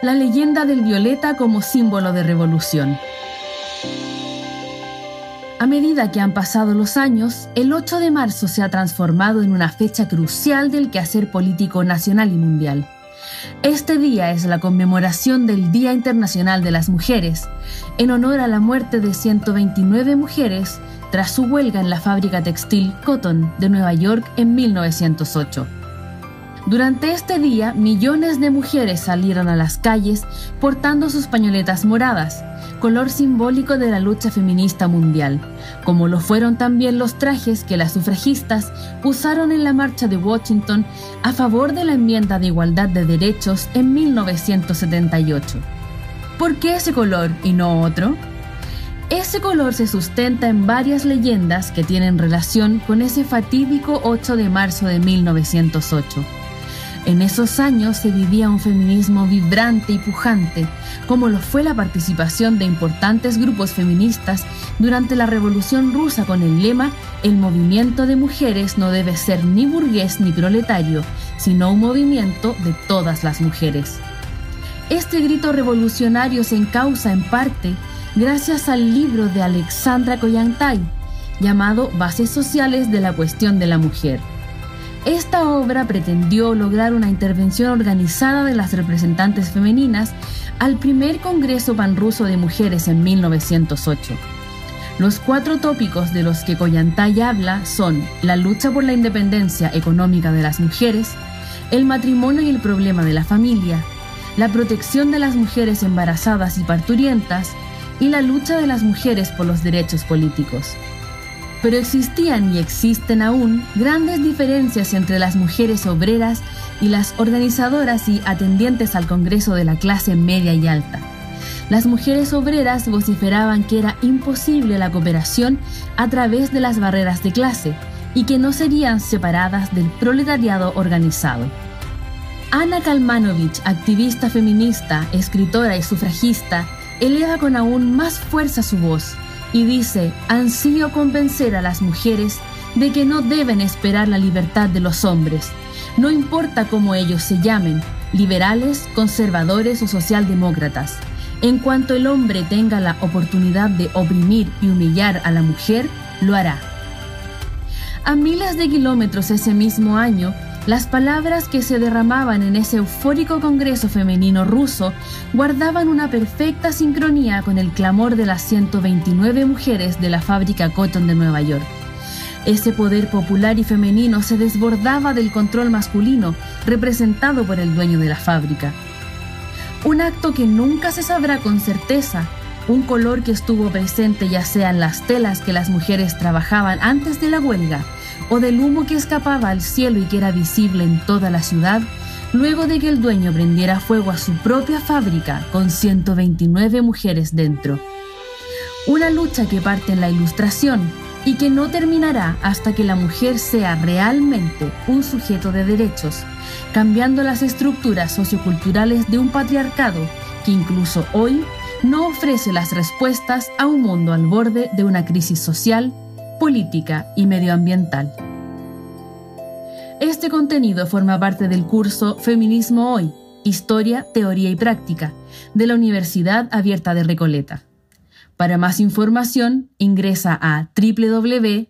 la leyenda del violeta como símbolo de revolución. A medida que han pasado los años, el 8 de marzo se ha transformado en una fecha crucial del quehacer político nacional y mundial. Este día es la conmemoración del Día Internacional de las Mujeres, en honor a la muerte de 129 mujeres tras su huelga en la fábrica textil Cotton de Nueva York en 1908. Durante este día, millones de mujeres salieron a las calles portando sus pañoletas moradas, color simbólico de la lucha feminista mundial, como lo fueron también los trajes que las sufragistas usaron en la marcha de Washington a favor de la enmienda de igualdad de derechos en 1978. ¿Por qué ese color y no otro? Ese color se sustenta en varias leyendas que tienen relación con ese fatídico 8 de marzo de 1908 en esos años se vivía un feminismo vibrante y pujante, como lo fue la participación de importantes grupos feministas durante la Revolución Rusa con el lema El movimiento de mujeres no debe ser ni burgués ni proletario, sino un movimiento de todas las mujeres. Este grito revolucionario se encausa en parte gracias al libro de Alexandra Kollontai, llamado Bases Sociales de la Cuestión de la Mujer esta obra pretendió lograr una intervención organizada de las representantes femeninas al primer Congreso Panruso de Mujeres en 1908. Los cuatro tópicos de los que Kollantay habla son la lucha por la independencia económica de las mujeres, el matrimonio y el problema de la familia, la protección de las mujeres embarazadas y parturientas y la lucha de las mujeres por los derechos políticos pero existían y existen aún grandes diferencias entre las mujeres obreras y las organizadoras y atendientes al Congreso de la clase media y alta. Las mujeres obreras vociferaban que era imposible la cooperación a través de las barreras de clase y que no serían separadas del proletariado organizado. Ana Kalmanovich, activista feminista, escritora y sufragista, eleva con aún más fuerza su voz y dice, ansío convencer a las mujeres de que no deben esperar la libertad de los hombres, no importa cómo ellos se llamen, liberales, conservadores o socialdemócratas. En cuanto el hombre tenga la oportunidad de oprimir y humillar a la mujer, lo hará. A miles de kilómetros ese mismo año, las palabras que se derramaban en ese eufórico Congreso femenino ruso guardaban una perfecta sincronía con el clamor de las 129 mujeres de la fábrica Cotton de Nueva York. Ese poder popular y femenino se desbordaba del control masculino representado por el dueño de la fábrica. Un acto que nunca se sabrá con certeza, un color que estuvo presente ya sea en las telas que las mujeres trabajaban antes de la huelga, o del humo que escapaba al cielo y que era visible en toda la ciudad, luego de que el dueño prendiera fuego a su propia fábrica con 129 mujeres dentro. Una lucha que parte en la ilustración y que no terminará hasta que la mujer sea realmente un sujeto de derechos, cambiando las estructuras socioculturales de un patriarcado que incluso hoy no ofrece las respuestas a un mundo al borde de una crisis social política y medioambiental. Este contenido forma parte del curso Feminismo Hoy, Historia, Teoría y Práctica de la Universidad Abierta de Recoleta. Para más información, ingresa a www.uar.cl.